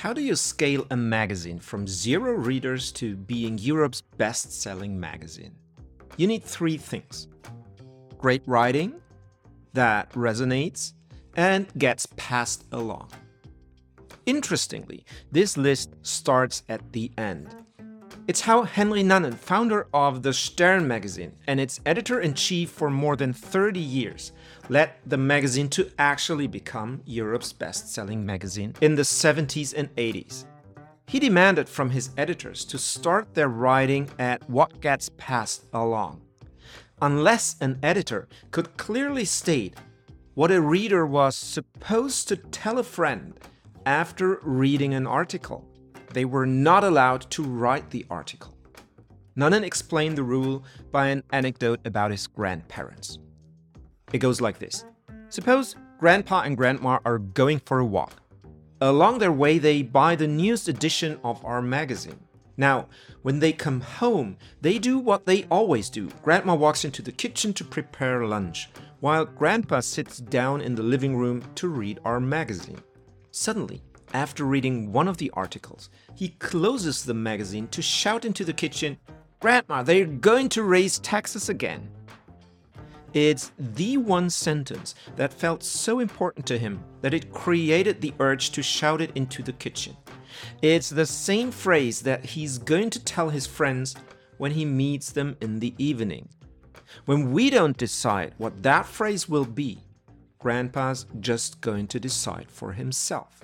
How do you scale a magazine from zero readers to being Europe's best selling magazine? You need three things great writing that resonates and gets passed along. Interestingly, this list starts at the end. It's how Henry Nannen, founder of the Stern magazine and its editor in chief for more than 30 years, led the magazine to actually become Europe's best selling magazine in the 70s and 80s. He demanded from his editors to start their writing at what gets passed along. Unless an editor could clearly state what a reader was supposed to tell a friend after reading an article, they were not allowed to write the article. Nannen explained the rule by an anecdote about his grandparents. It goes like this Suppose grandpa and grandma are going for a walk. Along their way, they buy the newest edition of our magazine. Now, when they come home, they do what they always do. Grandma walks into the kitchen to prepare lunch, while grandpa sits down in the living room to read our magazine. Suddenly, after reading one of the articles, he closes the magazine to shout into the kitchen, Grandma, they're going to raise taxes again. It's the one sentence that felt so important to him that it created the urge to shout it into the kitchen. It's the same phrase that he's going to tell his friends when he meets them in the evening. When we don't decide what that phrase will be, Grandpa's just going to decide for himself.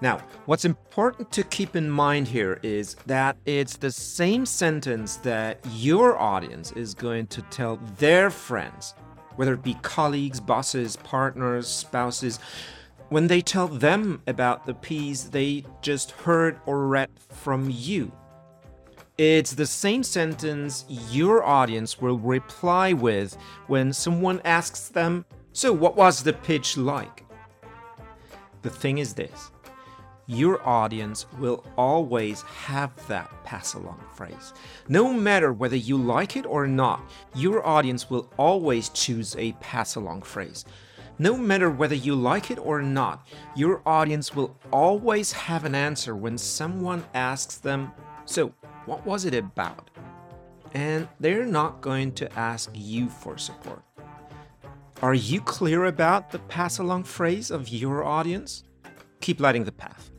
Now, what's important to keep in mind here is that it's the same sentence that your audience is going to tell their friends, whether it be colleagues, bosses, partners, spouses, when they tell them about the piece they just heard or read from you. It's the same sentence your audience will reply with when someone asks them, So, what was the pitch like? The thing is this your audience will always have that pass along phrase. No matter whether you like it or not, your audience will always choose a pass along phrase. No matter whether you like it or not, your audience will always have an answer when someone asks them, So, what was it about? And they're not going to ask you for support. Are you clear about the pass along phrase of your audience? Keep lighting the path.